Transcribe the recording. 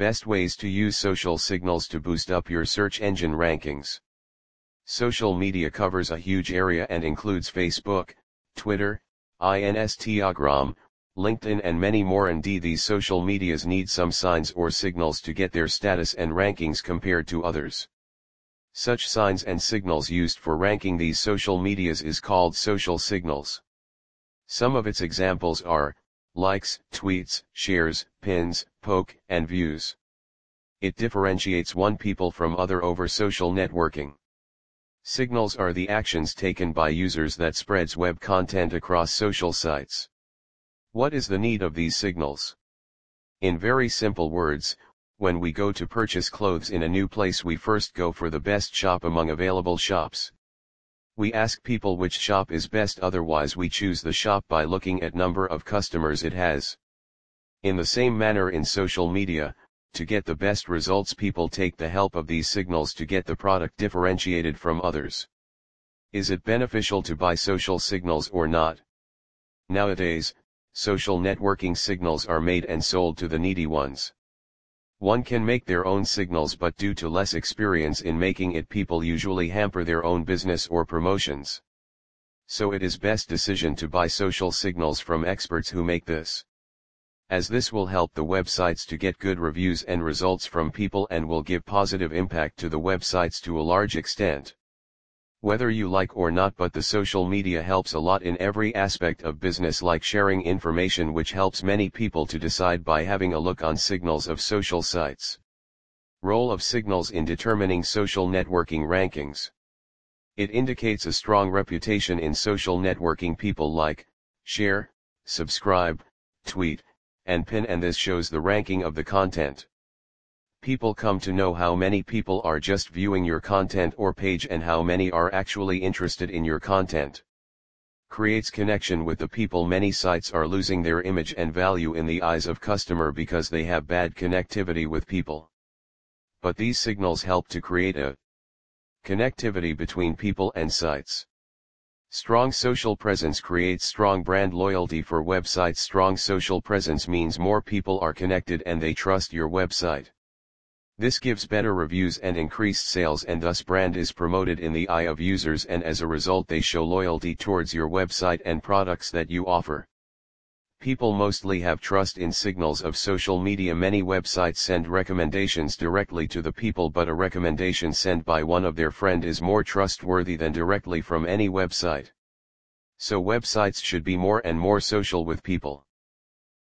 Best ways to use social signals to boost up your search engine rankings. Social media covers a huge area and includes Facebook, Twitter, Instagram, LinkedIn and many more indeed these social medias need some signs or signals to get their status and rankings compared to others. Such signs and signals used for ranking these social medias is called social signals. Some of its examples are, likes, tweets, shares, pins, poke, and views. It differentiates one people from other over social networking. Signals are the actions taken by users that spreads web content across social sites. What is the need of these signals? In very simple words, when we go to purchase clothes in a new place we first go for the best shop among available shops. We ask people which shop is best otherwise we choose the shop by looking at number of customers it has. In the same manner in social media, to get the best results people take the help of these signals to get the product differentiated from others. Is it beneficial to buy social signals or not? Nowadays, social networking signals are made and sold to the needy ones. One can make their own signals but due to less experience in making it people usually hamper their own business or promotions. So it is best decision to buy social signals from experts who make this. As this will help the websites to get good reviews and results from people and will give positive impact to the websites to a large extent. Whether you like or not but the social media helps a lot in every aspect of business like sharing information which helps many people to decide by having a look on signals of social sites. Role of signals in determining social networking rankings. It indicates a strong reputation in social networking people like, share, subscribe, tweet, and pin and this shows the ranking of the content people come to know how many people are just viewing your content or page and how many are actually interested in your content. Creates connection with the people many sites are losing their image and value in the eyes of customer because they have bad connectivity with people. But these signals help to create a connectivity between people and sites. Strong social presence creates strong brand loyalty for websites. Strong social presence means more people are connected and they trust your website. This gives better reviews and increased sales and thus brand is promoted in the eye of users and as a result they show loyalty towards your website and products that you offer. People mostly have trust in signals of social media many websites send recommendations directly to the people but a recommendation sent by one of their friend is more trustworthy than directly from any website. So websites should be more and more social with people.